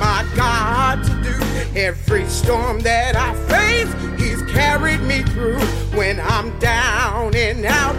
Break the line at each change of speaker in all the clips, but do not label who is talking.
My God to do. Every storm that I face, He's carried me through. When I'm down and out,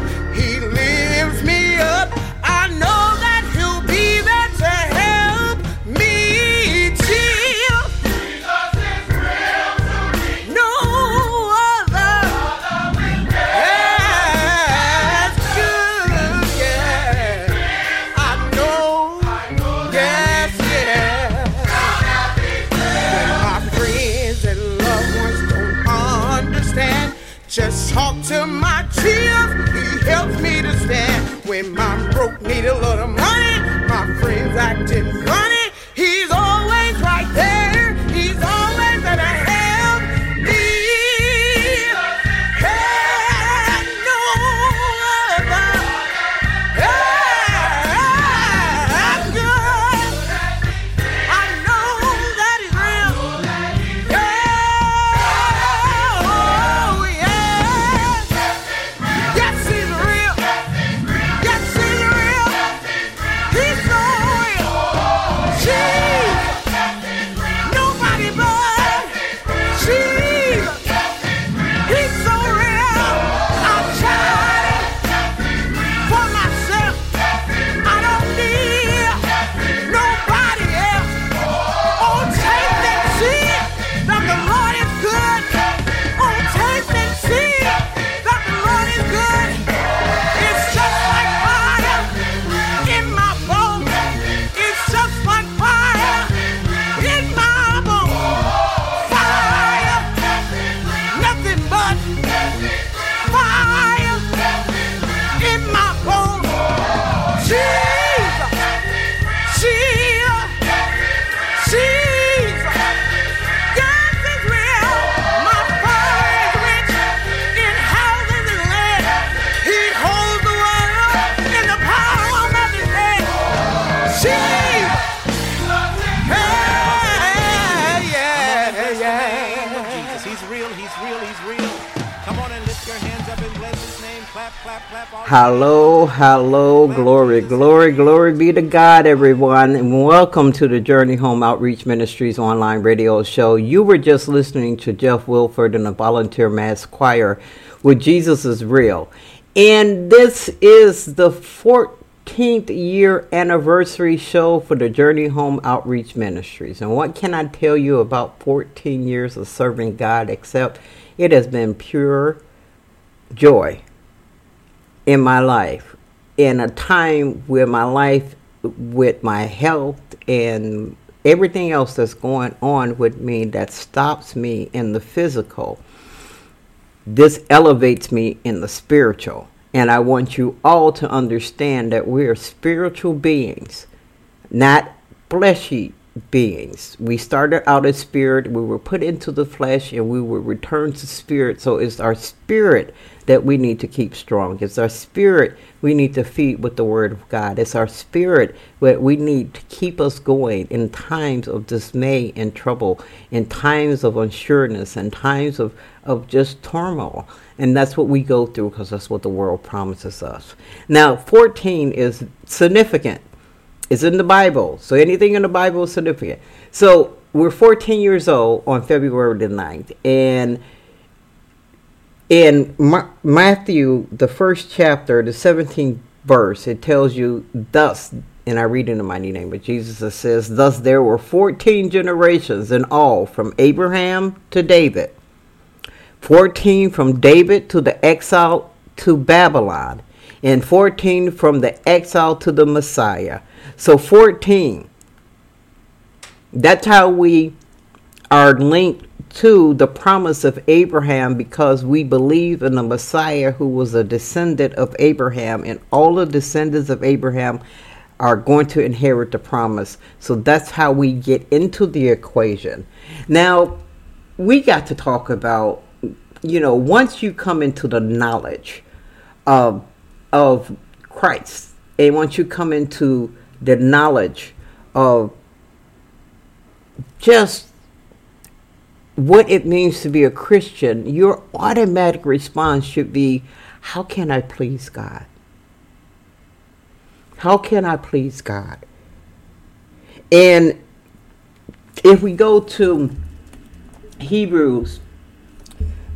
Hello, hello, glory, glory, glory be to God, everyone, and welcome to the Journey Home Outreach Ministries online radio show. You were just listening to Jeff Wilford and the Volunteer Mass Choir with Jesus is Real. And this is the 14th year anniversary show for the Journey Home Outreach Ministries. And what can I tell you about 14 years of serving God except it has been pure joy in my life in a time where my life with my health and everything else that's going on with me that stops me in the physical this elevates me in the spiritual and i want you all to understand that we are spiritual beings not fleshy beings. We started out as spirit, we were put into the flesh, and we will return to spirit. So it's our spirit that we need to keep strong. It's our spirit we need to feed with the word of God. It's our spirit that we need to keep us going in times of dismay and trouble, in times of unsureness, and times of, of just turmoil. And that's what we go through because that's what the world promises us. Now, 14 is significant it's in the Bible. So anything in the Bible is significant. So we're 14 years old on February the 9th. And in Ma- Matthew, the first chapter, the 17th verse, it tells you, thus, and I read in the mighty name of Jesus, it says, Thus there were 14 generations in all, from Abraham to David, 14 from David to the exile to Babylon, and 14 from the exile to the Messiah. So 14, that's how we are linked to the promise of Abraham because we believe in the Messiah who was a descendant of Abraham, and all the descendants of Abraham are going to inherit the promise. So that's how we get into the equation. Now, we got to talk about, you know, once you come into the knowledge of, of Christ, and once you come into the knowledge of just what it means to be a Christian, your automatic response should be, How can I please God? How can I please God? And if we go to Hebrews,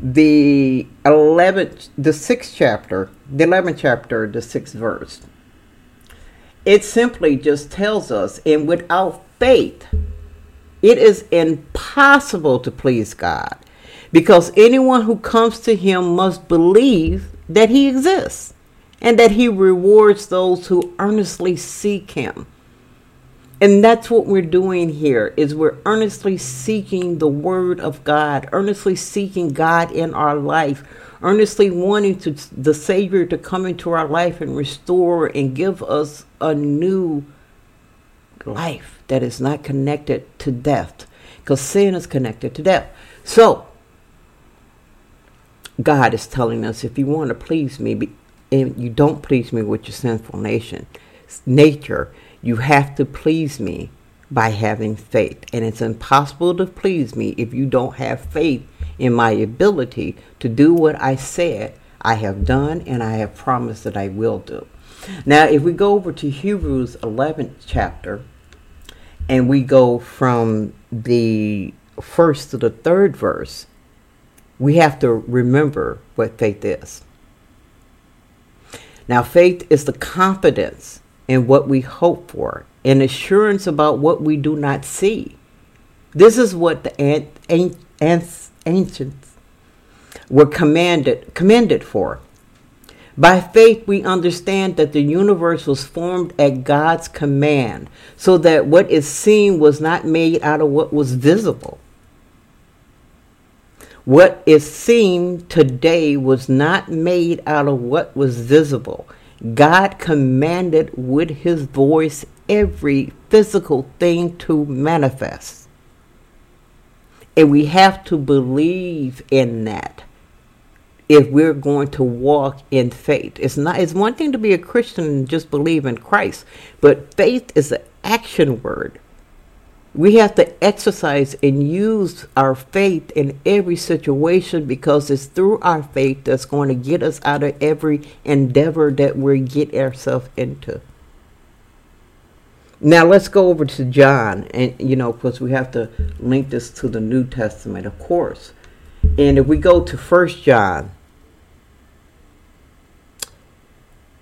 the 11th, the 6th chapter, the 11th chapter, the 6th verse, it simply just tells us, and without faith, it is impossible to please God because anyone who comes to Him must believe that He exists and that He rewards those who earnestly seek Him. And that's what we're doing here is we're earnestly seeking the word of God, earnestly seeking God in our life, earnestly wanting to the Savior to come into our life and restore and give us a new life that is not connected to death because sin is connected to death. So, God is telling us if you want to please me and you don't please me with your sinful nation, nature, you have to please me by having faith. And it's impossible to please me if you don't have faith in my ability to do what I said I have done and I have promised that I will do. Now, if we go over to Hebrews 11th chapter, and we go from the first to the third verse, we have to remember what faith is. Now, faith is the confidence in what we hope for, an assurance about what we do not see. This is what the ancients were commanded commended for. By faith, we understand that the universe was formed at God's command, so that what is seen was not made out of what was visible. What is seen today was not made out of what was visible. God commanded with his voice every physical thing to manifest. And we have to believe in that if we're going to walk in faith. It's not it's one thing to be a Christian and just believe in Christ, but faith is an action word. We have to exercise and use our faith in every situation because it's through our faith that's going to get us out of every endeavor that we get ourselves into. Now let's go over to John, and you know, because we have to link this to the New Testament, of course. And if we go to First John,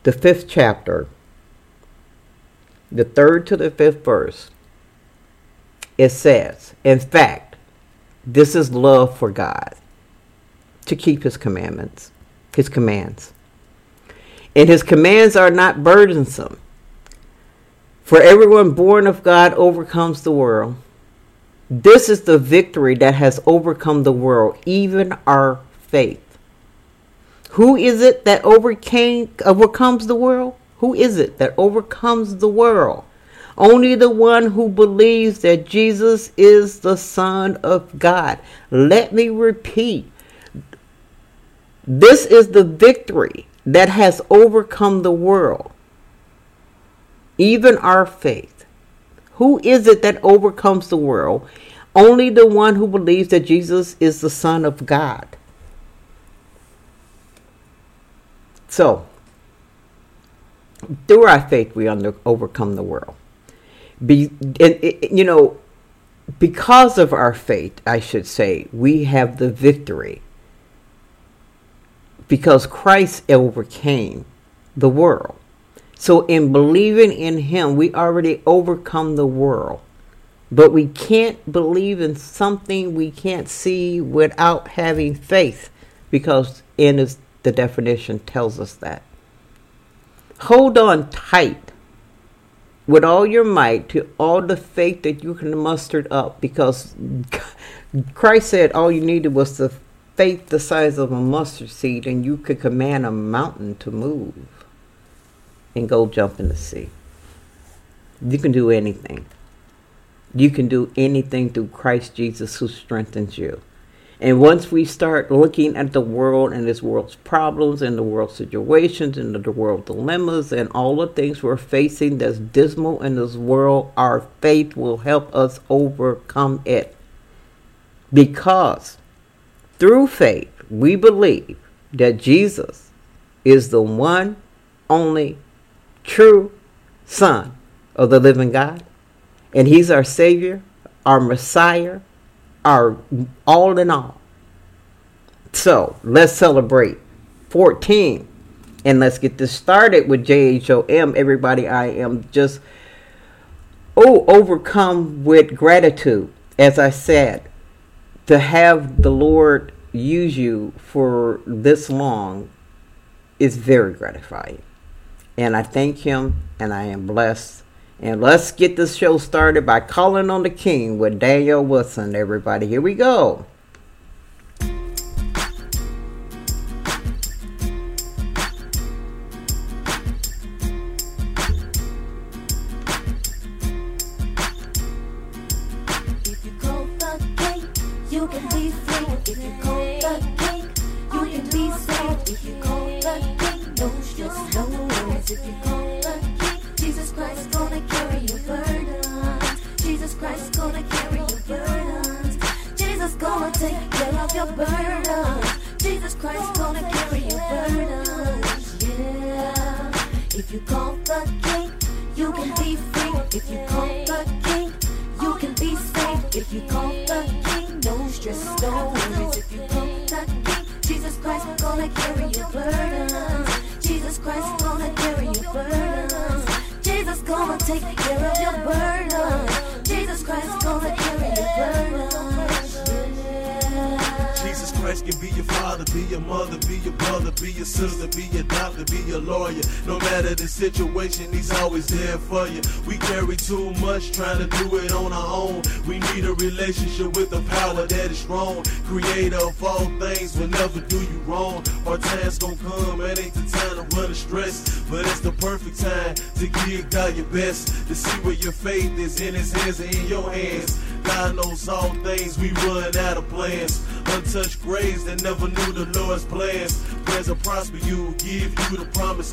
the fifth chapter, the third to the fifth verse, it says, In fact, this is love for God, to keep his commandments, his commands. And his commands are not burdensome. For everyone born of God overcomes the world. This is the victory that has overcome the world, even our faith. Who is it that overcame overcomes the world? Who is it that overcomes the world? Only the one who believes that Jesus is the Son of God. Let me repeat. This is the victory that has overcome the world, even our faith. Who is it that overcomes the world? Only the one who believes that Jesus is the Son of God. So, through our faith, we under, overcome the world. Be, and, you know, because of our faith, I should say, we have the victory. Because Christ overcame the world. So, in believing in Him, we already overcome the world. But we can't believe in something we can't see without having faith, because in the definition tells us that. hold on tight with all your might to all the faith that you can muster up because Christ said all you needed was the faith the size of a mustard seed and you could command a mountain to move and go jump in the sea. You can do anything. You can do anything through Christ Jesus who strengthens you. And once we start looking at the world and this world's problems and the world situations and the world dilemmas and all the things we're facing that's dismal in this world, our faith will help us overcome it. Because through faith, we believe that Jesus is the one, only, true Son of the living God. And He's our Savior, our Messiah, our all in all. So let's celebrate 14 and let's get this started with JHOM. Everybody, I am just oh overcome with gratitude. As I said, to have the Lord use you for this long is very gratifying. And I thank Him and I am blessed. And let's get this show started by calling on the King with Daniel Wilson, everybody. Here we go.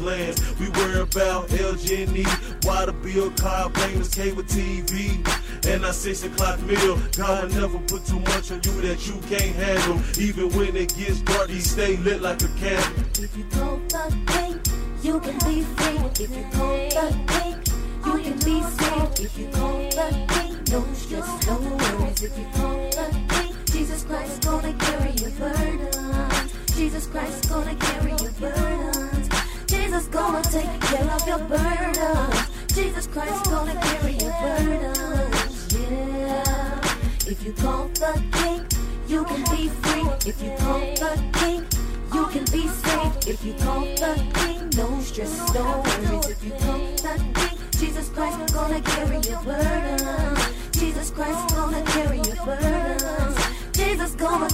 The promised land. We worry about LG&E, water bill, car payments, cable TV. And our six o'clock meal, God will never put too much on you that you can't handle. Even when it gets dark, he stay lit like a candle.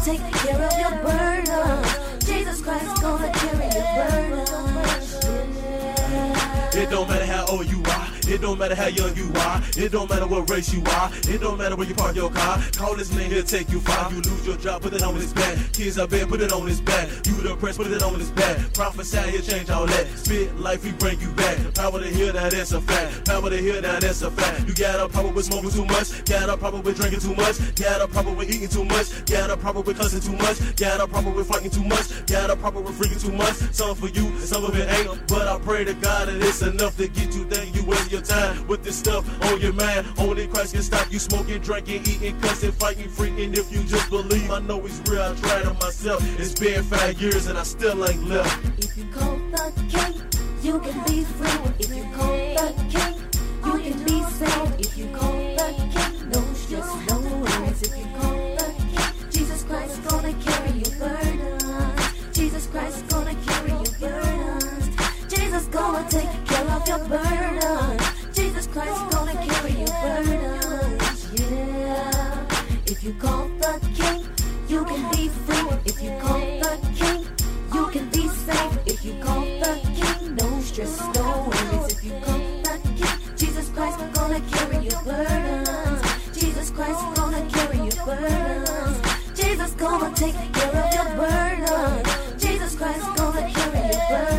Take care of your burdens. Jesus Christ gonna carry your burdens.
It don't matter how old you are. It don't matter how young you are. It don't matter what race you are. It don't matter where you park your car. Call this man, he'll take you far. You lose your job, put it on his back. Kids are bad, put it on his back. You depressed, put it on his back. Prophesy, he'll change all that. Spit life, he bring you back. Power to hear, now that's a fact. Power to hear, now that's a fact. You got a problem with smoking too much. Got a problem with drinking too much. Got a problem with eating too much. Got a problem with cussing too much. Got a problem with fighting too much. Got a problem with freaking too much. Some for you, some of it ain't. But I pray to God that it's enough to get you there. You waste your time with this stuff on your mind. Only Christ can stop you smoking, drinking, eating, cussing, fighting, freaking. If you just believe, I know He's real. I tried it myself. It's been five years and I still ain't left.
If you call the King, you can be free. If you call the King, you can be saved. If you call the King, no stress, no worries. If you call the King, Jesus Christ gonna carry your burdens. Jesus Christ gonna carry your burdens. Jesus gonna take care of your burden. Christ is gonna carry your burdens. Yeah. If you call the King, you can be free. If you call the King, you can be safe. If you call the King, no stress, no worries. If you call the King, Jesus Christ is gonna carry your burdens. Jesus Christ is gonna carry your burdens. Jesus gonna take care of your burdens. Jesus Christ is gonna carry your burdens.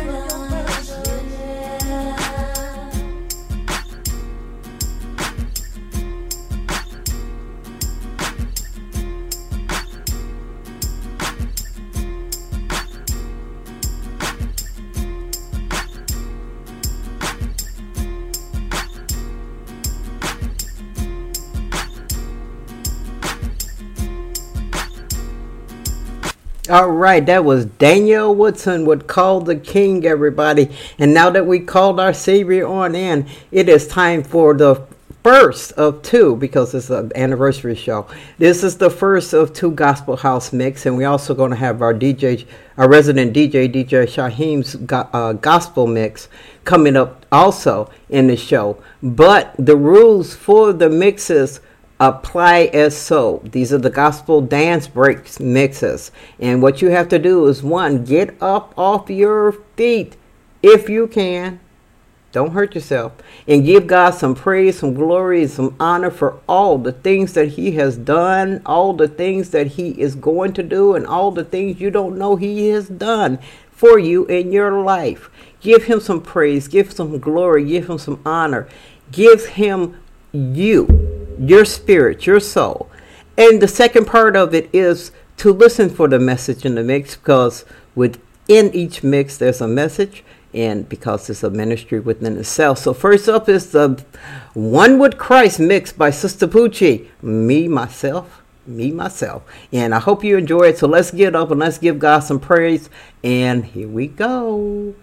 All right, that was Daniel Woodson with Call the King, everybody. And now that we called our Savior on in, it is time for the first of two because it's an anniversary show. This is the first of two Gospel House mix, and we're also going to have our DJ, our resident DJ, DJ Shyhiem's uh, Gospel mix coming up also in the show. But the rules for the mixes apply as so. These are the gospel dance breaks mixes. And what you have to do is one, get up off your feet if you can. Don't hurt yourself. And give God some praise, some glory, some honor for all the things that He has done, all the things that He is going to do, and all the things you don't know He has done for you in your life. Give Him some praise, give some glory, give Him some honor, give Him you, your spirit, your soul. And the second part of it is to listen for the message in the mix because within each mix there's a message and because it's a ministry within itself. So first up is the One with Christ mix by Sistapoochie. Me, myself, me, myself. And I hope you enjoy it. So let's get up and let's give God some praise. And here we go.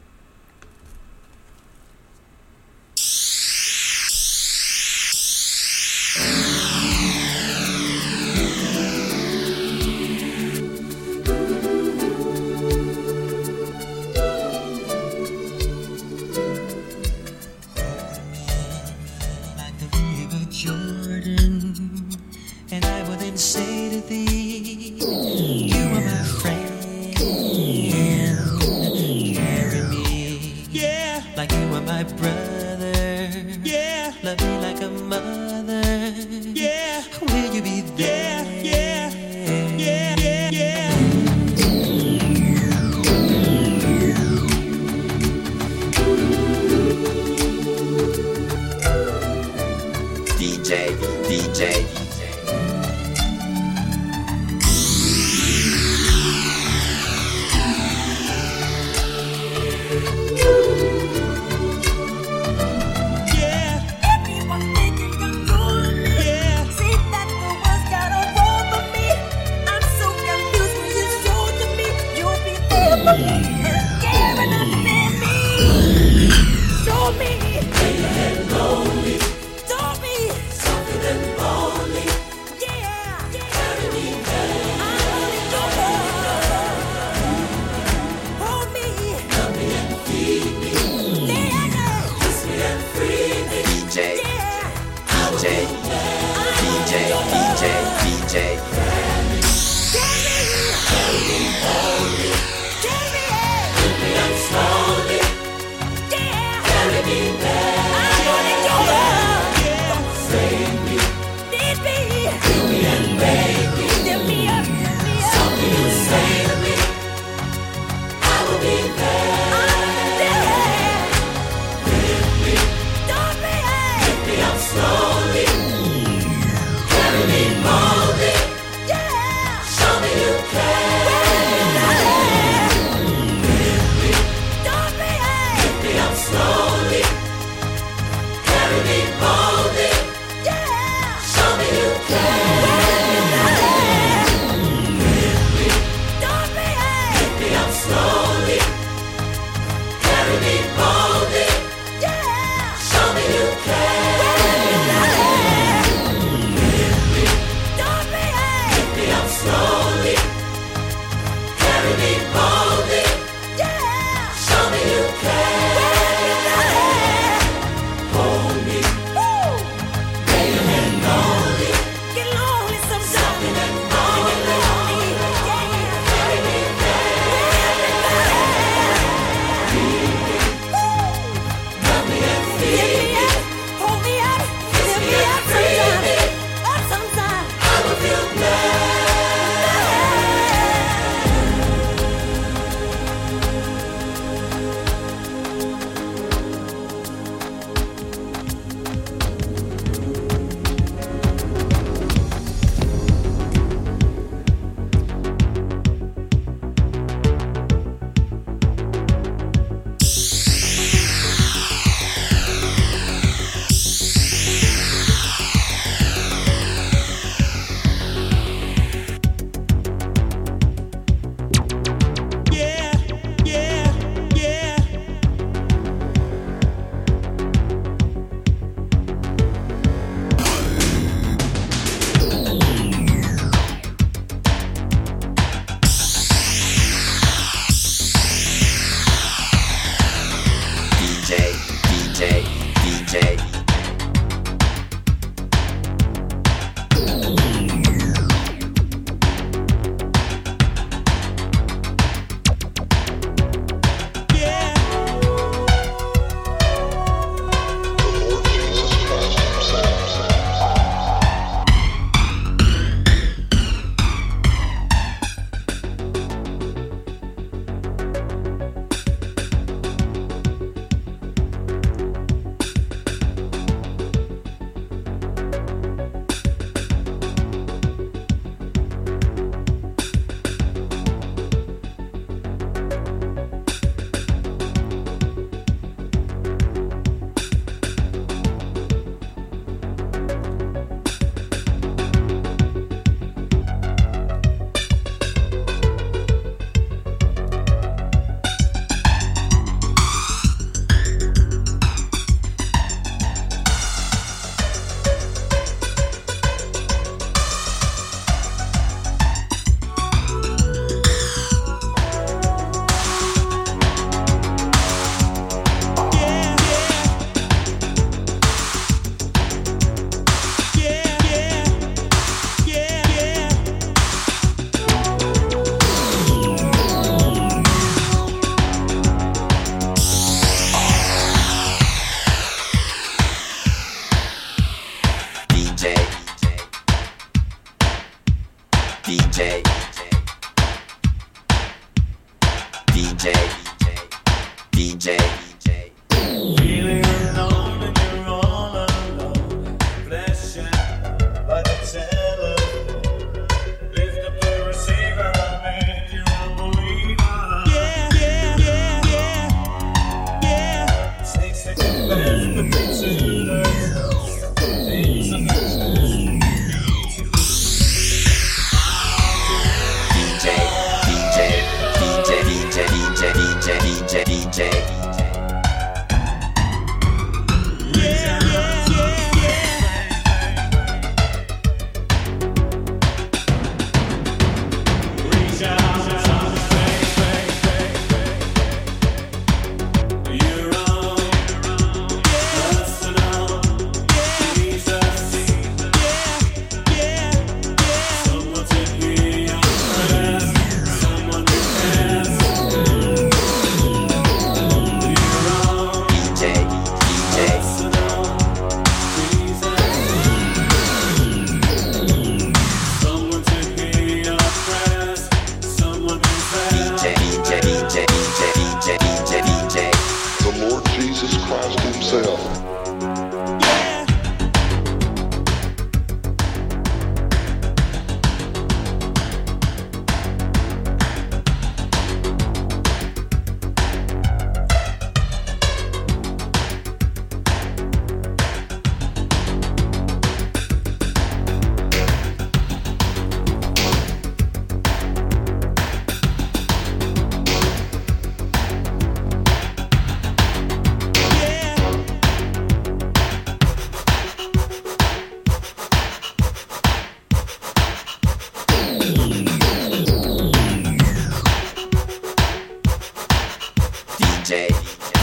DJ,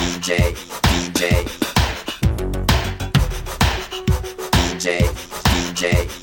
DJ, DJ. DJ, DJ.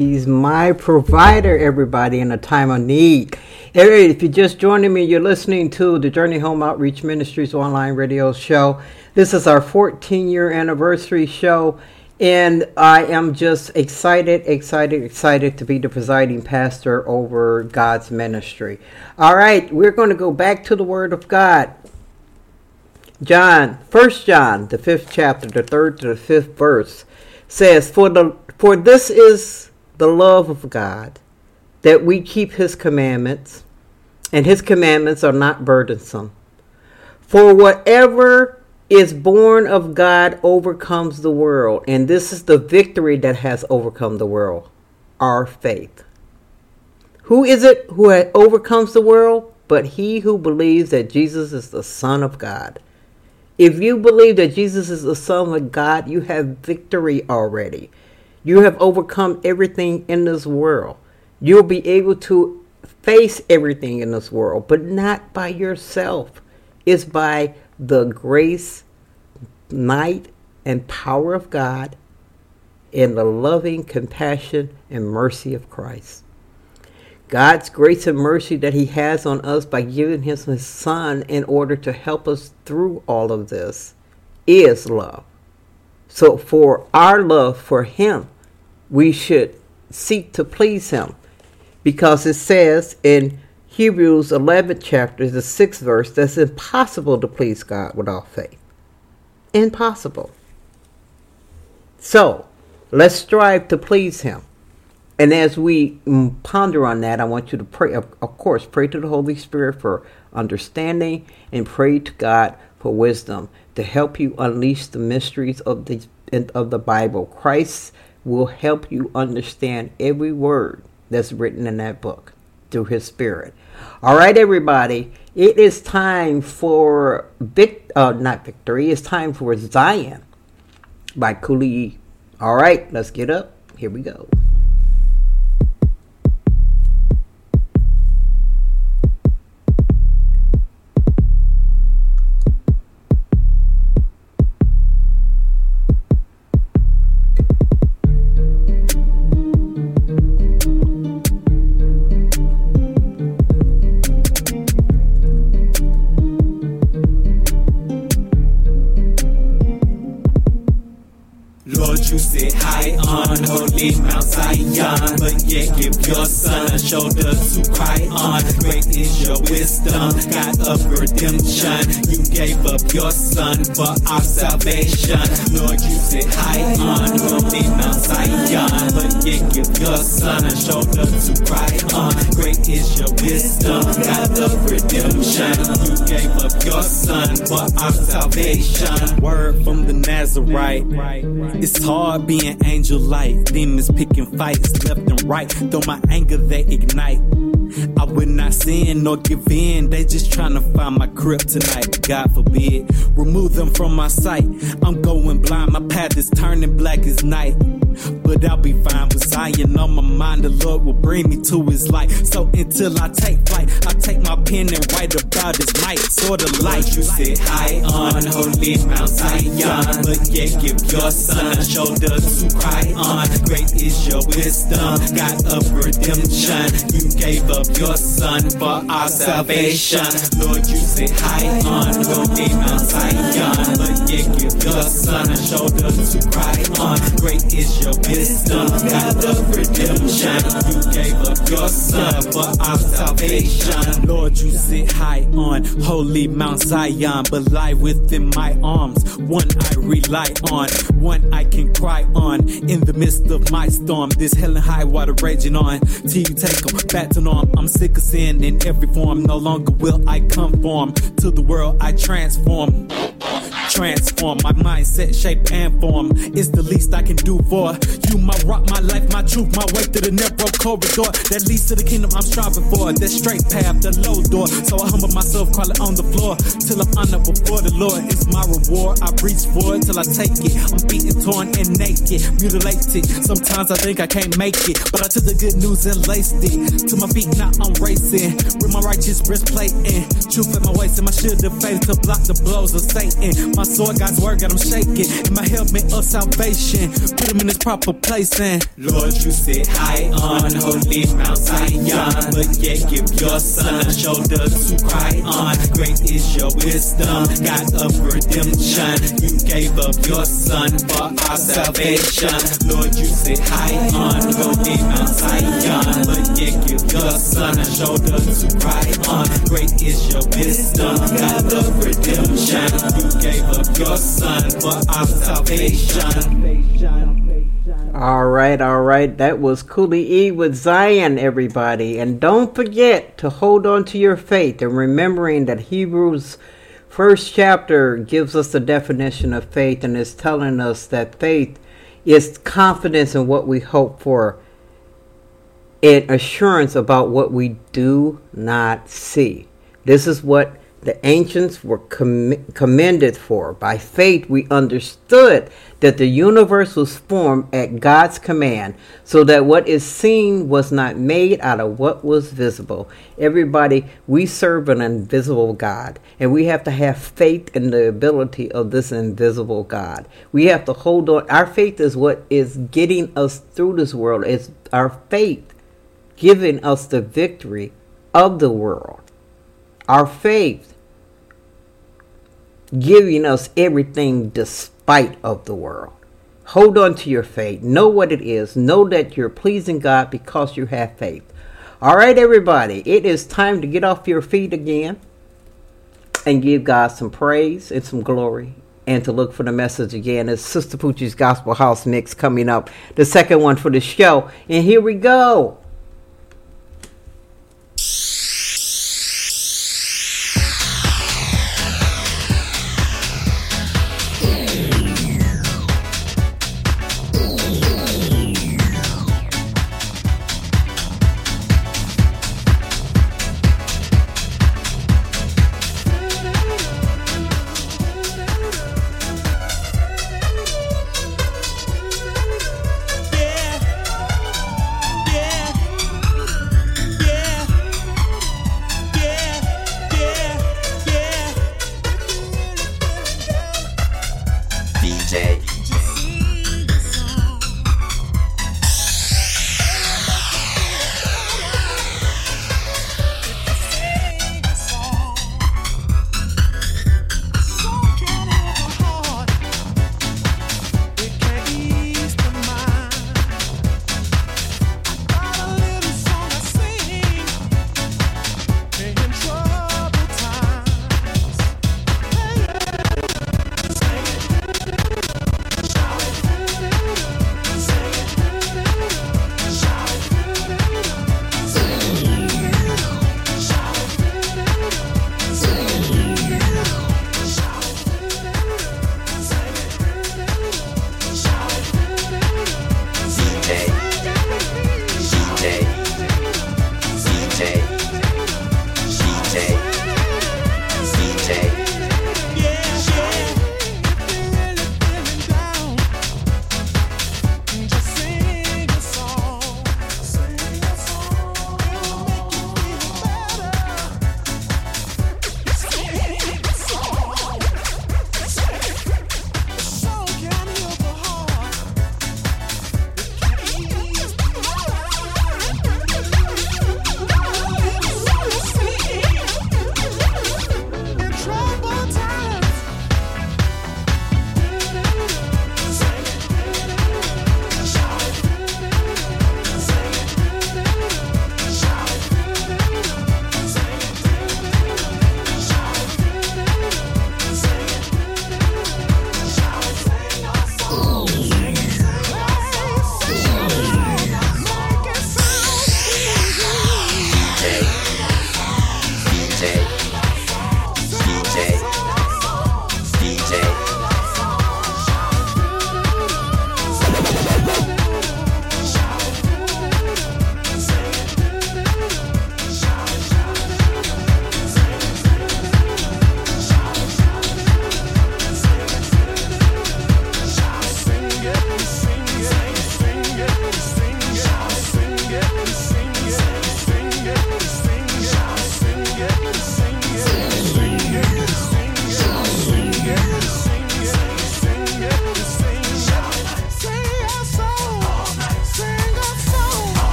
He's my provider, everybody, in a time of need. If you're just joining me, you're listening to the Journey Home Outreach Ministries online radio show. This is our 14 year anniversary show, and I am just excited, excited, excited to be the presiding pastor over God's ministry. All right, we're going to go back to the Word of God. John, First John, the fifth chapter, the third to the fifth verse, says, "For the for this is the love of God, that we keep His commandments, and His commandments are not burdensome. For whatever is born of God overcomes the world, and this is the victory that has overcome the world, our faith. Who is it who overcomes the world? But he who believes that Jesus is the Son of God." If you believe that Jesus is the Son of God, you have victory already. You have overcome everything in this world. You'll be able to face everything in this world, but not by yourself. It's by the grace, might, and power of God and the loving compassion and mercy of Christ. God's grace and mercy that He has on us by giving His Son in order to help us through all of this is love. So, for our love for Him, we should seek to please Him because it says in Hebrews 11 chapter, the 6th verse, that's impossible to please God without faith. Impossible. So, let's strive to please Him. And as we ponder on that, I want you to pray, of, of course, pray to the Holy Spirit for understanding and pray to God for wisdom to help you unleash the mysteries of the of the Bible. Christ will help you understand every word that's written in that book through his spirit. All right, everybody, it is time for vic- uh, not victory, it's time for Zion by Kuli. All right, let's get up. Here we go.
Son shoulder to cry on. Great is your wisdom, God of redemption. You gave up your son for our salvation. Lord, you sit high on holy Mount Zion, but yet give your son a shoulder to cry on. Great is your wisdom, God of redemption. You gave up your son for our salvation.
Word from the Nazarite. It's hard being angel light. Demons picking fights left and right. Though my anger they ignite. I would not sin nor give in. They just trying to find my kryptonite. God forbid. Remove them from my sight. I'm going blind. My path is turning black as night. But I'll be fine with Zion on my mind. The Lord will bring me to his light. So until I take flight, I take my pen and write about his might. Sort of light.
You sit high on holy Mount Zion, but yet give your son a shoulder to cry on. Great is your wisdom, God of redemption. You gave up your son for our salvation. Lord, you sit high on holy Mount Zion, but yet give your son a shoulder to cry on. Great is your wisdom, God the redemption. You gave up your son for our salvation.
Lord, you sit high on holy Mount Zion, but lie within my arms. One I rely on, one I can cry on. In the midst of my storm, this hell and high water raging on. Till you take them back to norm. I'm sick of sin in every form. No longer will I conform to the world I transform. Transform my mindset, shape, and form. It's the least I can do for you. My rock, my life, my truth, my way to the narrow corridor that leads to the kingdom I'm striving for. That straight path, the low door. So I humble myself, crawl it on the floor till I'm honored before the Lord. It's my reward. I reach for it till I take it. I'm beaten, torn, and naked, mutilated. Sometimes I think I can't make it, but I took the good news and laced it to my feet. Now I'm racing with my righteous breastplate and truth in my waist and my shield of faith to block the blows of Satan.
my sword, God's word got him shaking. And my helmet of salvation, put him in his proper And
Lord, you sit high on holy Mount Zion, but yet give your son a shoulder to cry on. Great is your wisdom, God of redemption. You gave up your son for our salvation. Lord, you sit high on holy Mount Zion, but yet give your son a shoulder to cry on. Great is your wisdom, God of redemption. You gave up your son for our salvation.
All right, all right. That was Cooley E with Zion, everybody. And don't forget to hold on to your faith and remembering that Hebrews first chapter gives us the definition of faith and is telling us that faith is confidence in what we hope for and assurance about what we do not see. This is what the ancients were comm- commended for. By faith, we understood that the universe was formed at God's command, so that what is seen was not made out of what was visible. Everybody, we serve an invisible God, and we have to have faith in the ability of this invisible God. We have to hold on. Our faith is what is getting us through this world. It's our faith giving us the victory of the world. Our faith giving us everything despite of the world. Hold on to your faith. Know what it is. Know that you're pleasing God because you have faith. All right, everybody. It is time to get off your feet again and give God some praise and some glory and to look for the message again. It's Sistapoochie's Gospel House Mix coming up, the second one for the show. And here we go.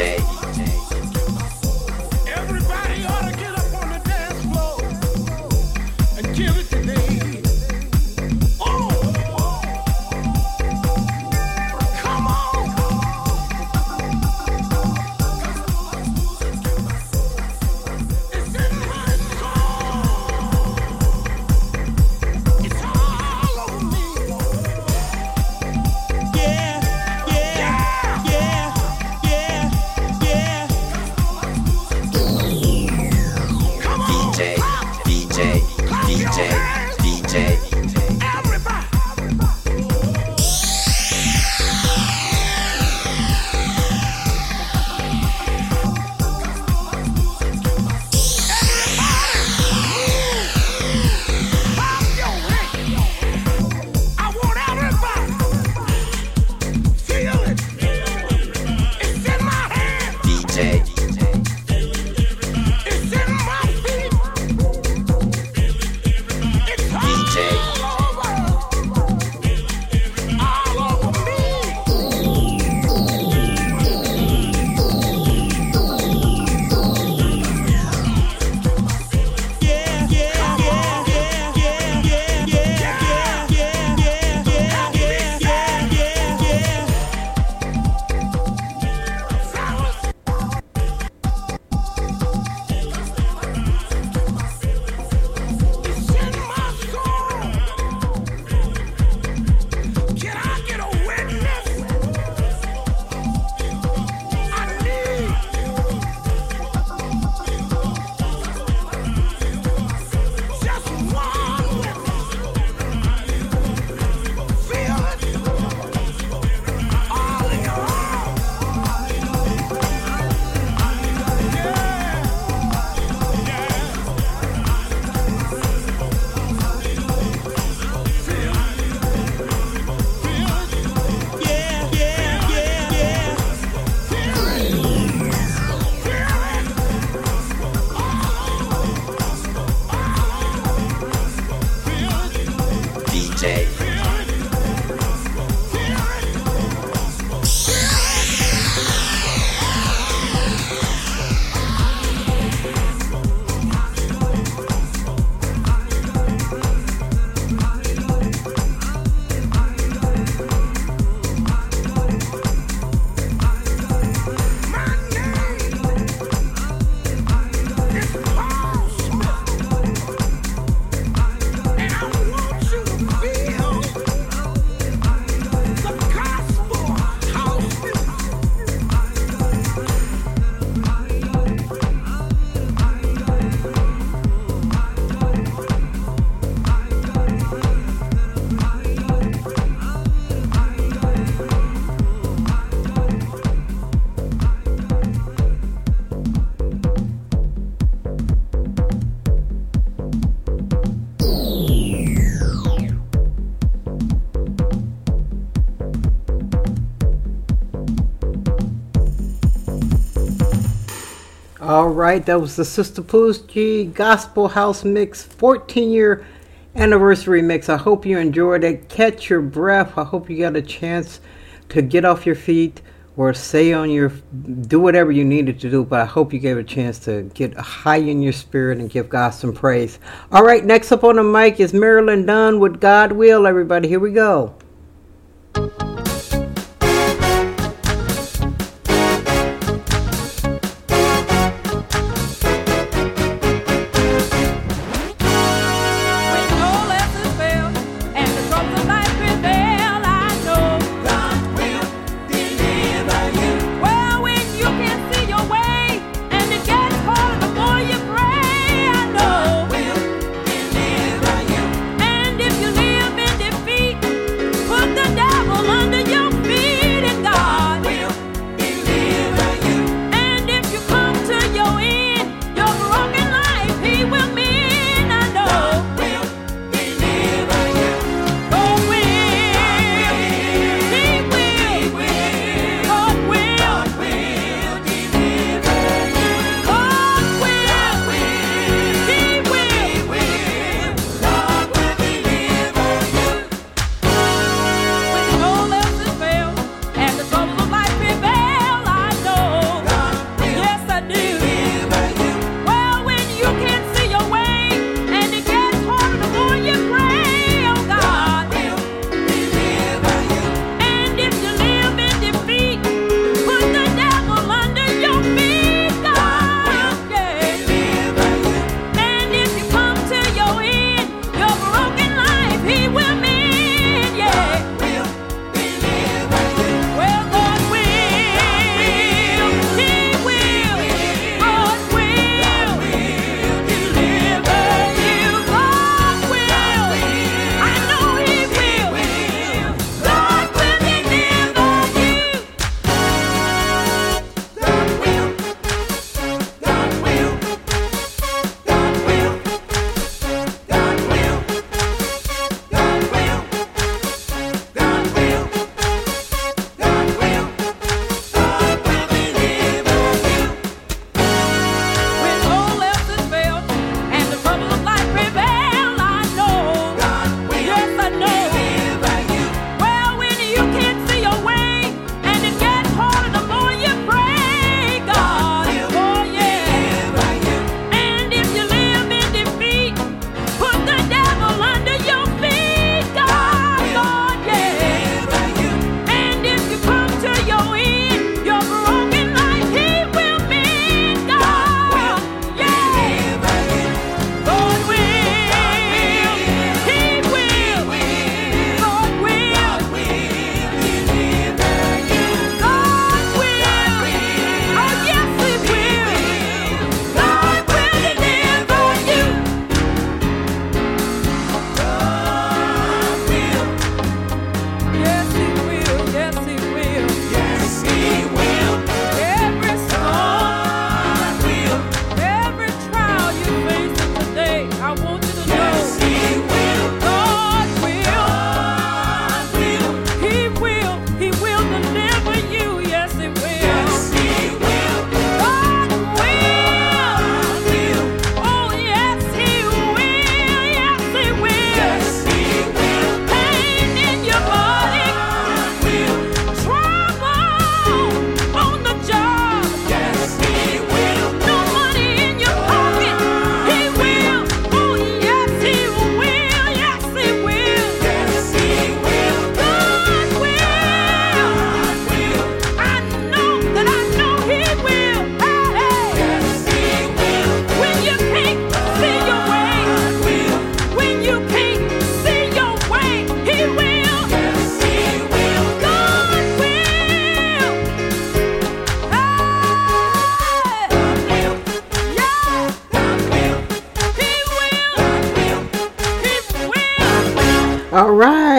day.
All
right, that was the Sistapoochie Gospel House Mix 14 year anniversary mix. I hope you enjoyed it. Catch your breath. I hope you got a chance to get off your feet or stay on your do whatever you needed to do, but I hope you gave a chance to get high in your spirit and give God some praise. All right, next up on the mic is Marilyn Dunn with God Will, everybody. Here we go.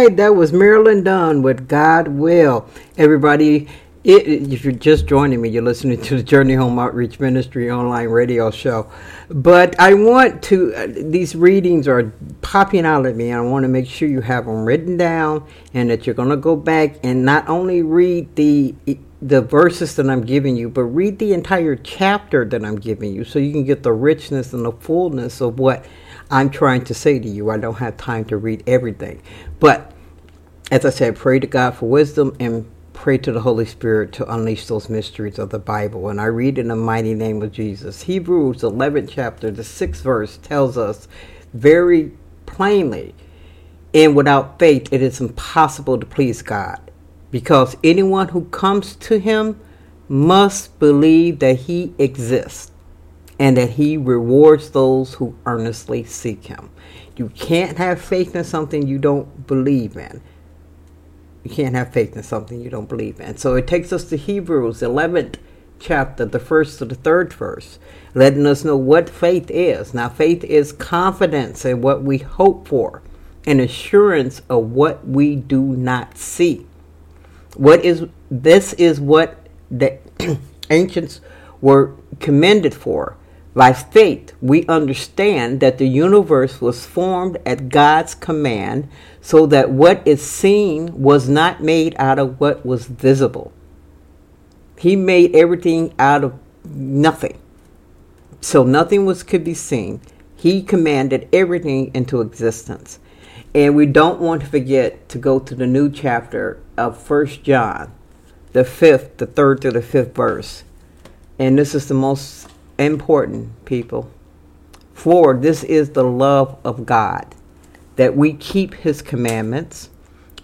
Right, that was Marilyn Dunn with God Will. Everybody, it, if you're just joining me, you're listening to the Journey Home Outreach Ministry online radio show. But I want to, uh, these readings are popping out at me, and I want to make sure you have them written down and that you're going to go back and not only read the the verses that I'm giving you, but read the entire chapter that I'm giving you so you can get the richness and the fullness of what I'm trying to say to you. I don't have time to read everything. But as I said, pray to God for wisdom and pray to the Holy Spirit to unleash those mysteries of the Bible. And I read in the mighty name of Jesus. Hebrews 11 chapter, the 6th verse tells us very plainly, and without faith it is impossible to please God. Because anyone who comes to him must believe that he exists and that he rewards those who earnestly seek him. You can't have faith in something you don't believe in. You can't have faith in something you don't believe in. So it takes us to Hebrews 11th chapter, the first to the third verse, letting us know what faith is. Now, faith is confidence in what we hope for, and assurance of what we do not see. What is this is what the ancients were commended for. By faith, we understand that the universe was formed at God's command, so that what is seen was not made out of what was visible. He made everything out of nothing. So nothing was could be seen. He commanded everything into existence. And we don't want to forget to go to the new chapter of First John, the fifth, the third to the fifth verse. And this is the most important, people. For this is the love of God, that we keep his commandments,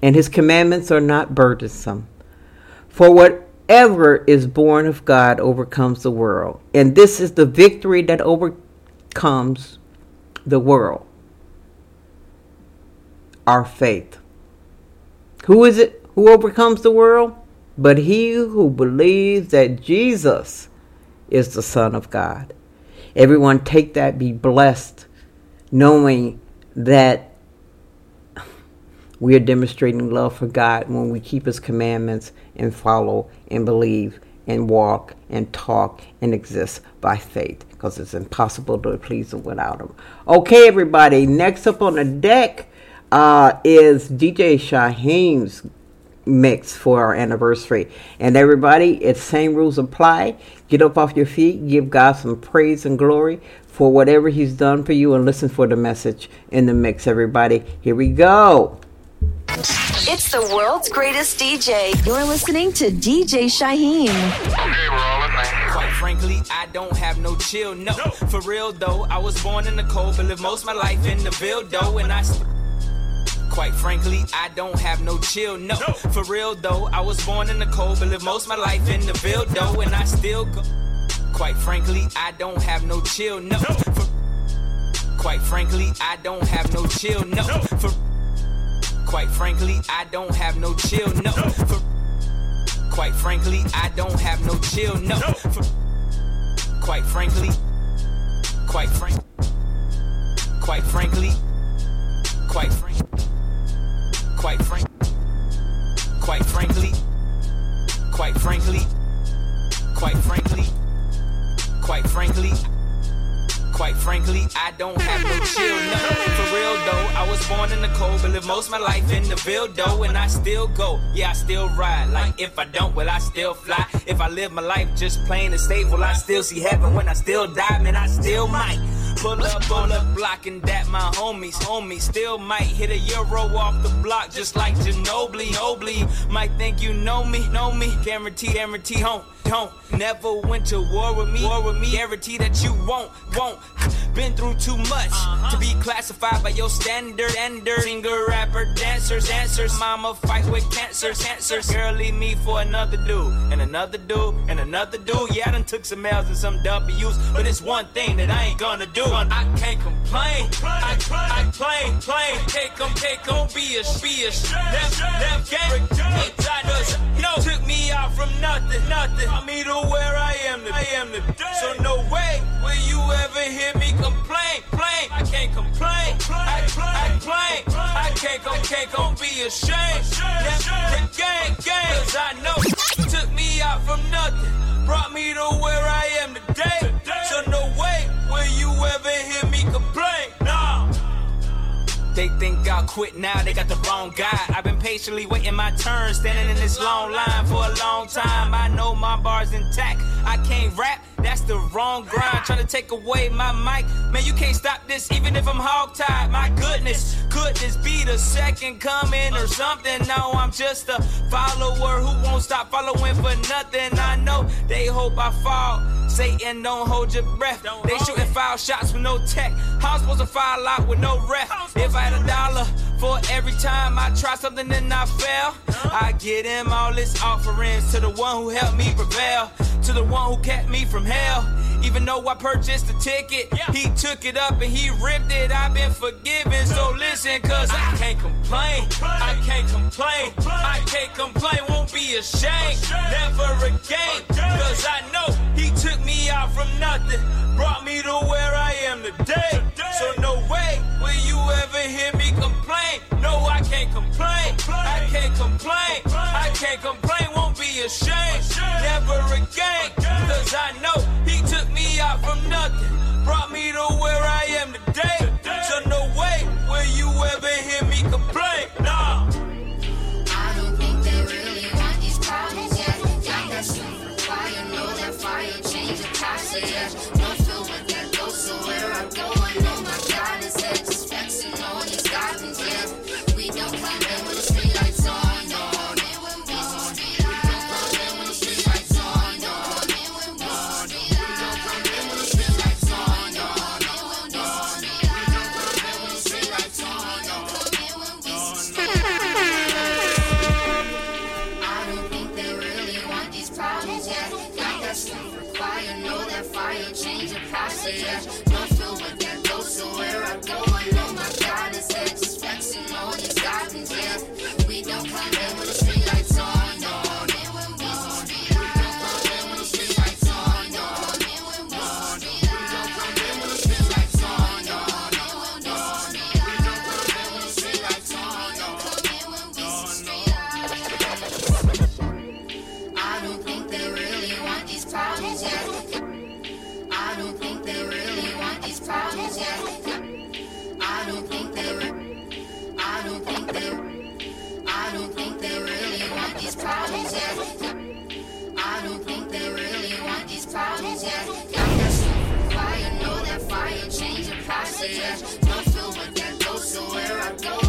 and his commandments are not burdensome. For whatever is born of God overcomes the world, and this is the victory that overcomes the world our faith. Who is it who overcomes the world? But he who believes that Jesus is the Son of God. Everyone take that, be blessed, knowing that we are demonstrating love for God when we keep His commandments and follow and believe and walk and talk and exist by faith because it's impossible to please Him without Him. Okay, everybody, next up on the deck uh, is DJ Shyhiem's mix for our anniversary. And everybody, it's same rules apply. Get up off your feet, give God some praise and glory for whatever He's done for you, and listen for the message in the mix, everybody. Here we go.
It's the world's greatest DJ. You're listening to DJ Shyhiem.
Quite frankly, I don't have no chill, no. For real though, I was born in the cold, but live most of my life in the Ville though, and I. St- Quite frankly, I don't have no chill, no. For real though, I was born in the cold, but live most of my life in the Ville though, and I still go. Quite frankly, I don't have no chill, no. For- Quite frankly, I don't have no chill, no. For Quite frankly, I don't have no chill, no. For Quite frankly, I don't have no chill, no. For Quite frankly, quite frank, quite frankly, quite frank, quite frank, quite frankly, quite frankly, quite frankly, quite frankly. Quite frankly, I don't have no chill, no. For real though, I was born in the cold, but live most my life in the Ville though, and I still go. Yeah, I still ride. Like if I don't, will I still fly? If I live my life just plain and will I still see heaven when I still die? Man, I still might. Pull up on the block and that my homies, homies still might hit a euro off the block just like Ginobili. Ginobili might think you know me, know me. Guarantee, guarantee, home, don't. Never went to war with me, war with me. Guarantee that you won't, won't. Been through too much to be uh-huh. classified by your standard, standard. Singer, rapper, dancers, dancers. Mama fight with cancers, cancers. Girl, leave me for another dude, and another dude, and another dude. Yeah, I done took some L's and some W's, but it's one thing that I ain't gonna do. I can't complain. I, I claim, claim. Can't come, can't come, be a, be a left, left gang. Inside us, no, to where I am today. I am today. So no way will you ever hear me complain, complain. I can't complain. I, I claim, I can't complain. can't gon' be ashamed. That gang, gang, cause I know took me out from nothing, brought me to where I am today. They think I'll quit now, they got the wrong guy. I've been patiently waiting my turn, standing in this long line for a long time. I know my bar's intact. I can't rap, that's the wrong grind. Trying to take away my mic. Man, you can't stop this even if I'm hog-tied. My goodness, could this be the second coming or something? No, I'm just a follower who won't stop following for nothing. I know they hope I fall. Satan, don't hold your breath. They shooting foul shots with no tech. How I'm supposed to foul out with no ref? If I had a dollar for every time I try something and I fail, I get him all his offerings to the one who helped me prevail, to the one who kept me from hell. Even though I purchased a ticket, he took it up and he ripped it. I've been forgiven, so listen, cause I can't complain. I can't complain. I can't complain, won't be ashamed. Never again, cause I know he took me out from nothing, brought me to where I am today. So no way will you ever hear me complain. No, I can't complain. I can't complain. I can't complain, won't be ashamed. Never again, cause I know he took me out from nothing, brought me to where I am today. So no way will you ever hear me complain.
The posture, yeah. Don't feel what that goes, so where I go,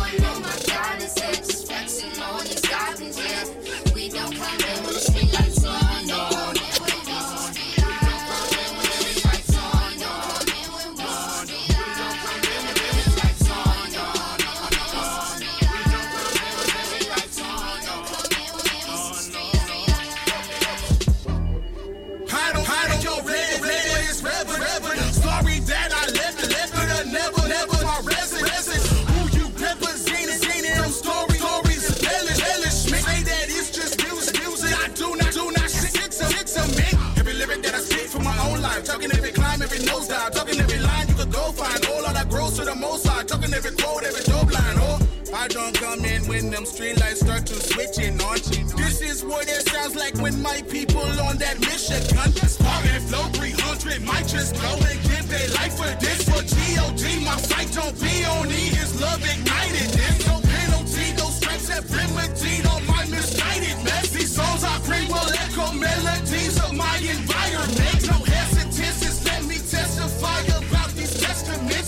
I don't come in
when them street lights start to switching on. This is what it sounds like when my people on that mission. Spark and flow 300 might just blow and give their life for this. For G.O.D. my fight don't be on E. His love ignited. There's no penalty, no stripes have remedied on my misguided mess. These songs I bring will echo melodies of my environment. No hesitances, let me testify about these testaments.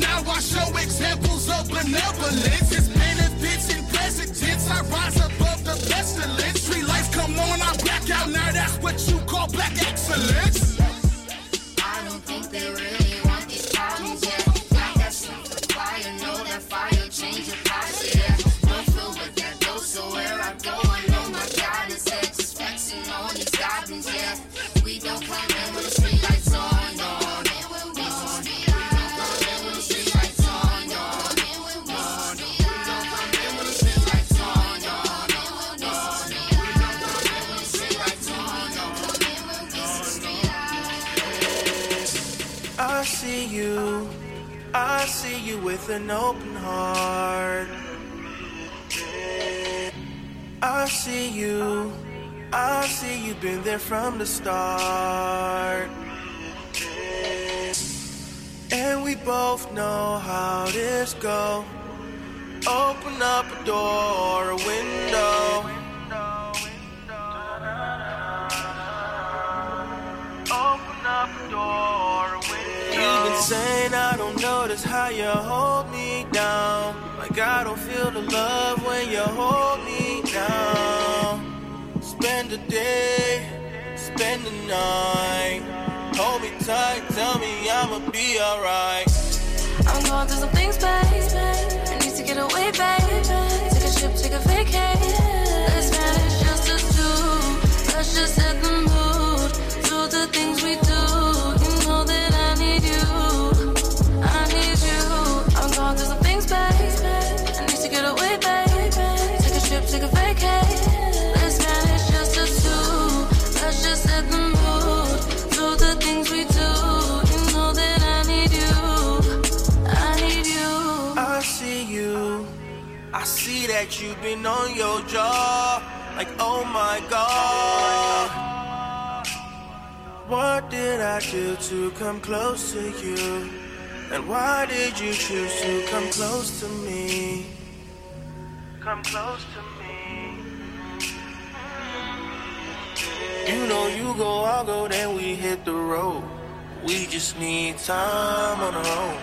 Now I show examples of benevolence. It's benefits and presidents. I rise above the pestilence. Street lights come on, I black out. Now that's what you call black excellence.
With
an open heart. I see you, I see you've been there from the start. And we both know how this go. Open up a door or a window. Open up a door saying I don't notice how you hold me down. Like I don't feel the love when you hold me down. Spend the day, spend the night. Hold me tight, tell me I'ma be alright.
I'm going through some things, babe. I need to get away, babe. Take a trip, take a vacay. Let's manage just us two. Let's just set the mood. Do the things we do. Get away, babe. Take a trip, take a vacay. Let's manage just us two. Let's just set the mood. Do the things we do. You know that I need you. I need you.
I see you. I see that you've been on your jaw. Like, oh my god. What did I do to come close to you? And why did you choose to come close to me? Come close to me. You know you go, I'll go, then we hit the road. We just need time on our own.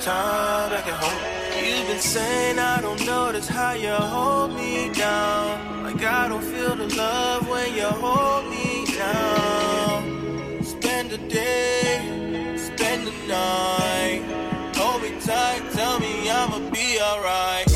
Time back at home. You've been saying I don't notice how you hold me down. Like I don't feel the love when you hold me down. Spend the day, spend the night. Hold me tight, tell me I'ma be alright.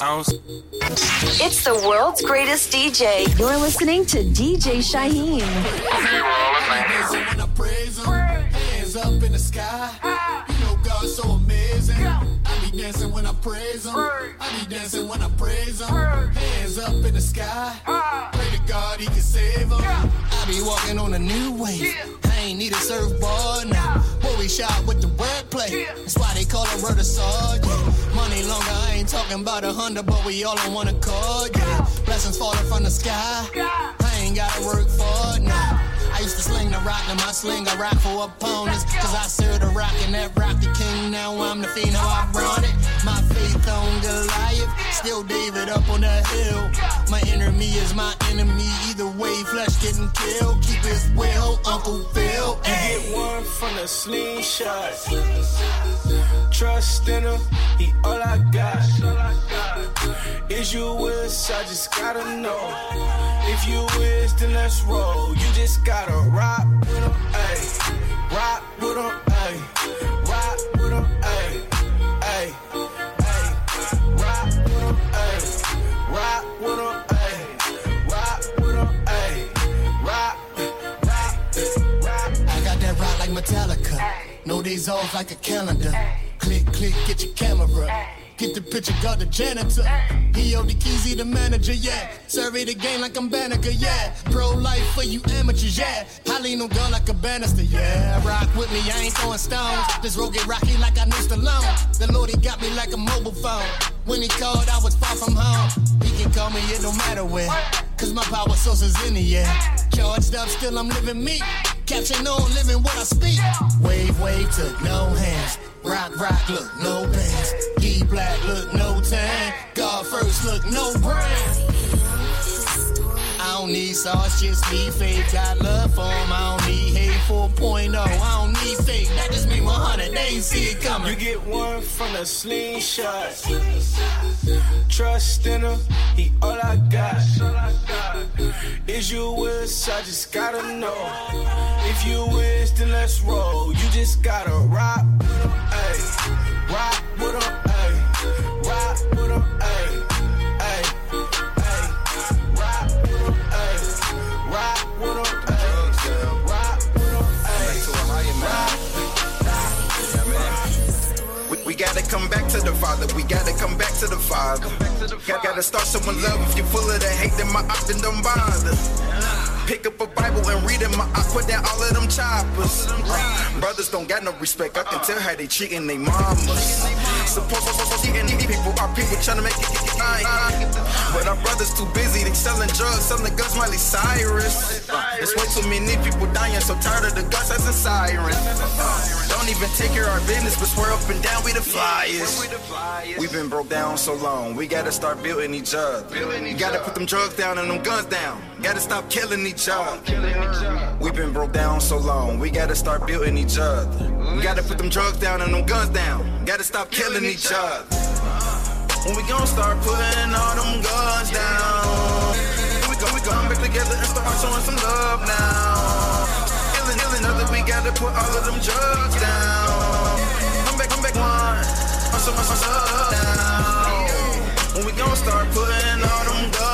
It's the world's greatest DJ. You're listening to DJ Shyhiem.
When I praise him, hands up in the sky. You know God's so amazing. I be dancing when I praise him. I be dancing when I praise him. Hands up in the sky. Ah. Pray to God he can save him. I be walking on a new wave. I ain't need a surfboard now. Boy, we shot with the wordplay. That's why they call it word sword. Yeah. Money longer, I ain't talking about a hundred, but we all on one accord. Yeah. Blessings falling from the sky. I ain't gotta work for it now. I used to sling the rock, and my sling I rock for opponents. Cause I served the rock and that rock the king. Now I'm the fiend, how I run Goliath, still David up on the hill. My enemy is my enemy, either way, flesh getting killed. Keep his will, Uncle Phil.
You get one from the slingshot. Trust in him, he all I got. Is you wish, I just gotta know. If you wish, then let's roll. You just gotta rock with him, ayy. Rock with him, ayy. Rock with him. Ayy.
Metallica. No days off like a calendar. Click, click, get your camera. Get the picture, got the janitor. He owed the keys, he the manager, yeah. Survey the game like I'm Banneker, yeah. Pro life for you amateurs, yeah. I lean on girl like a banister, yeah. Rock with me, I ain't throwing stones. This road get rocky like I know Stallone. The Lord, he got me like a mobile phone. When he called, I was far from home. He can call me, it don't matter where. Cause my power source is in the air. Charged up, still I'm living me. Caption on living what I speak. Wave, wave, took no hands. Rock, rock, look, no bands. E black, look, no tan. God first, look, no brand. I don't need sauce, just need faith. Got love for 'em. I don't need hate 4.0. I don't need fake. That just mean 100. They
ain't see it coming. You get one from the slingshot. Trust in him, he all I got. Is you wish, I just gotta know. If you wish, then let's roll. You just gotta rock with him, ayy. Rock with him, ayy. Rock with him. Ayy,
We, gotta come back to the Father. We gotta come back to the Father. Got, gotta start someone love. If you're full of the hate, then my op, then don't bother. Pick up a Bible and read it. My op, put down all of them choppers. Brothers don't got no respect. I can tell how they treating they mamas. Supposed to see any people are people trying to make it. But our brothers too busy. They selling drugs, selling guns, Miley Cyrus. There's way too many people dying. So tired of the guns as a siren. Don't even take care of our business, but swear up and down we the flyers. We've been broke down so long, we gotta start building each other. We gotta put them drugs down and them guns down. Gotta stop killing each other. We've been broke down so long, we gotta start building each other. We gotta put them drugs down and them guns down. Gotta stop killing each other. When we gon' start putting all them guns down. We gon' we come back together and start showing some love now. Killing, killing other, we gotta put all of them drugs down. Come back, come back one. On some, on some love now. When we gon' start putting all them guns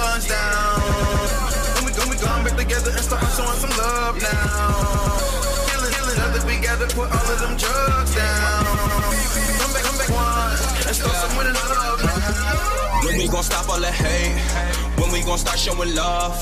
together and start showing some love now. Killing, killing other, we gotta put all of them drugs down. Come back, come back one. And start some with love now.
When we gon' stop all the hate? When we gon' start showing love?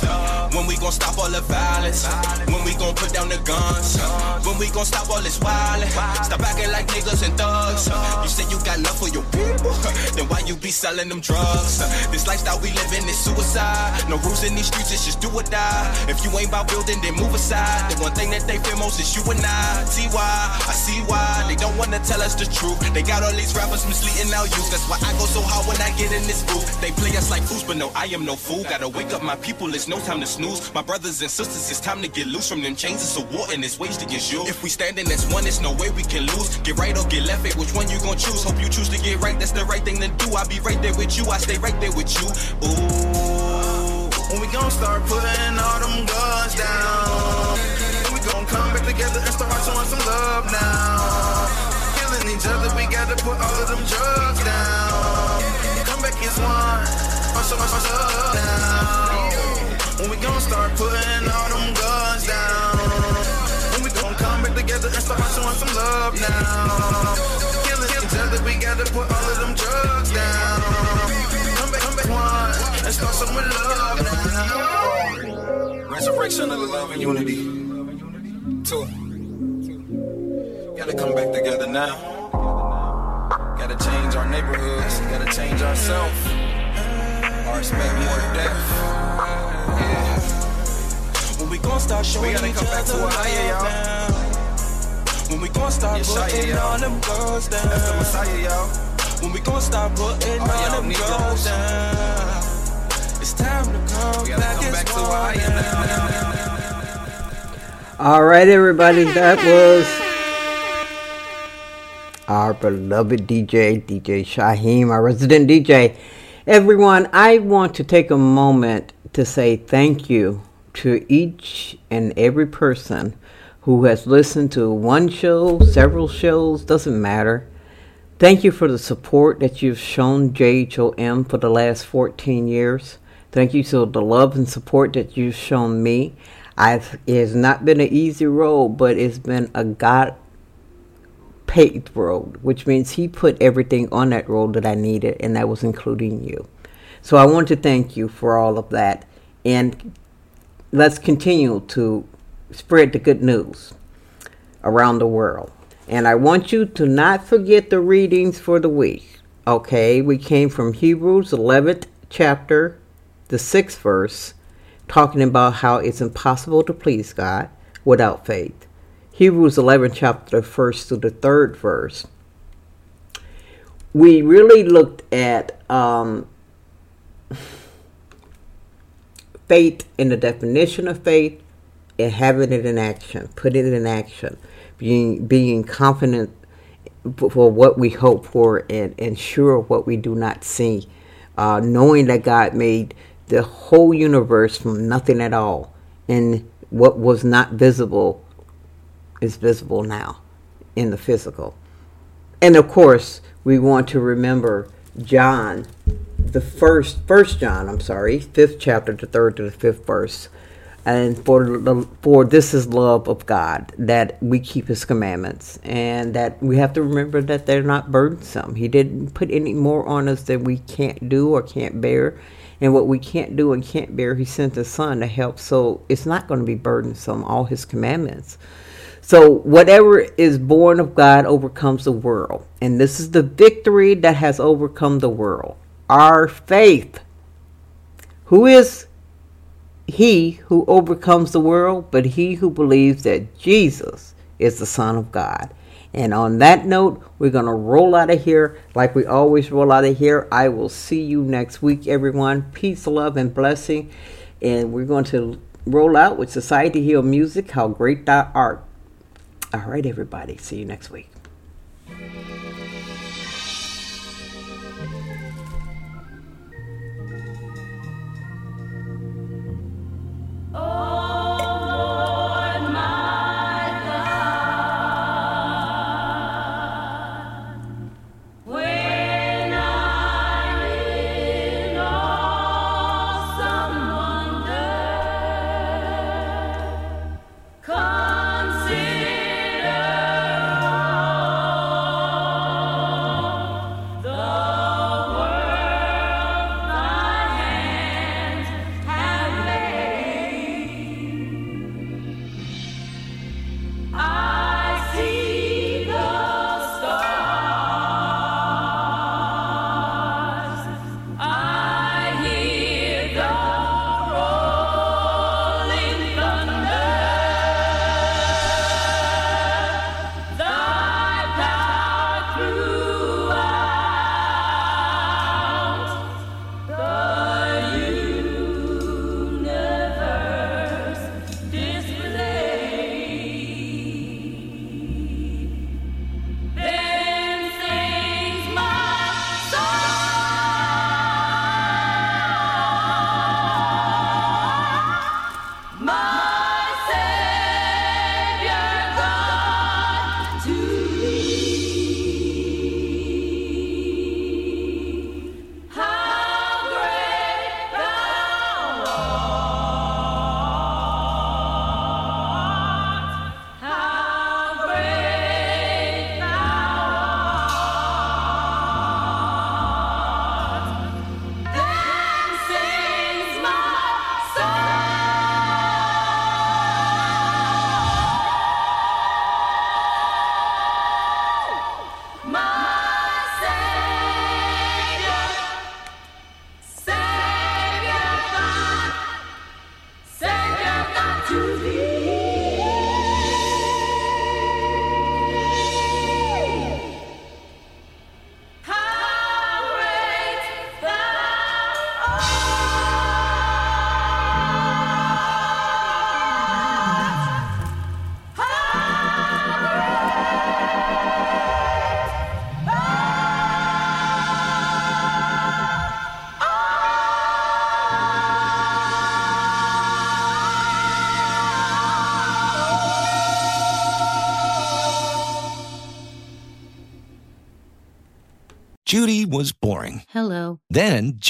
When we gon' stop all the violence? When we gon' put down the guns? When we gon' stop all this wildin'? Stop acting like niggas and thugs. You say you got love for your people, then why you be selling them drugs? This lifestyle we living is suicide. No rules in these streets, it's just do or die. If you ain't about building, then move aside. The one thing that they fear most is you and I. See why? I see why they don't wanna tell us the truth. They got all these rappers misleading our youth. That's why I go so hard when I get in this booth. They play us like fools, but no, I am no fool. Gotta wake up my people, it's no time to snooze. My brothers and sisters, it's time to get loose from them chains. It's a war and it's waged against you. If we standing as one, it's no way we can lose. Get right or get left, hey, which one you gon' choose? Hope you choose to get right, that's the right thing to do. I'll be right there with you, I stay right there with you. Ooh.
When we gon' start putting all them guns down. When we gon' come back together and start showing some love now. Killing each other, we gotta put all of them drugs down. As one. Now. When we gon' start putting all them guns down. When we gon' come back together and start showing some love now. Killing each other, we gotta put all of them drugs down. Come back, come back one. And start love now. Resurrection of the love and unity. Two. Gotta come back together now. Gotta change our neighborhoods. Gotta change ourselves. Or expect more death. Yeah.
When we gon' start showing
We gotta
each
come back to
other
a higher,
love
y'all.
now. When we gon' start
Yeshaya,
putting
y'all.
all them girls down.
That's the Messiah, y'all.
When we gon' start putting
All
all them
Negroes.
girls down. It's time to come
We gotta
back
come
as
back to a higher
now.
All right, everybody, that was our beloved DJ, DJ Shyhiem, our resident DJ. Everyone, I want to take a moment to say thank you to each and every person who has listened to one show, several shows, doesn't matter. Thank you for the support that you've shown JHOM for the last 14 years. Thank you for the love and support that you've shown me. I've, it has not been an easy road, but it's been a God paved road, which means He put everything on that road that I needed, and that was including you. So I want to thank you for all of that. And let's continue to spread the good news around the world. And I want you to not forget the readings for the week. Okay, we came from Hebrews 11th chapter, the 6th verse, talking about how it's impossible to please God without faith. Hebrews 11 chapter, the first to the third verse. We really looked at um, faith and the definition of faith and having it in action, putting it in action, being being confident for what we hope for and, sure what we do not see. Uh, knowing that God made the whole universe from nothing at all, and what was not visible is visible now in the physical. And of course, we want to remember John, the first, first John, I'm sorry, fifth chapter, the third to the fifth verse. And for the, for this is love of God that we keep His commandments, and that we have to remember that they're not burdensome. He didn't put any more on us than we can't do or can't bear, and what we can't do and can't bear, He sent His Son to help. So it's not going to be burdensome. All His commandments. So, whatever is born of God overcomes the world. And this is the victory that has overcome the world. Our faith. Who is he who overcomes the world? But he who believes that Jesus is the Son of God. And on that note, we're going to roll out of here like we always roll out of here. I will see you next week, everyone. Peace, love, and blessing. And we're going to roll out with Society Hill Music, How Great Thou Art. All right, everybody. See you next week.
When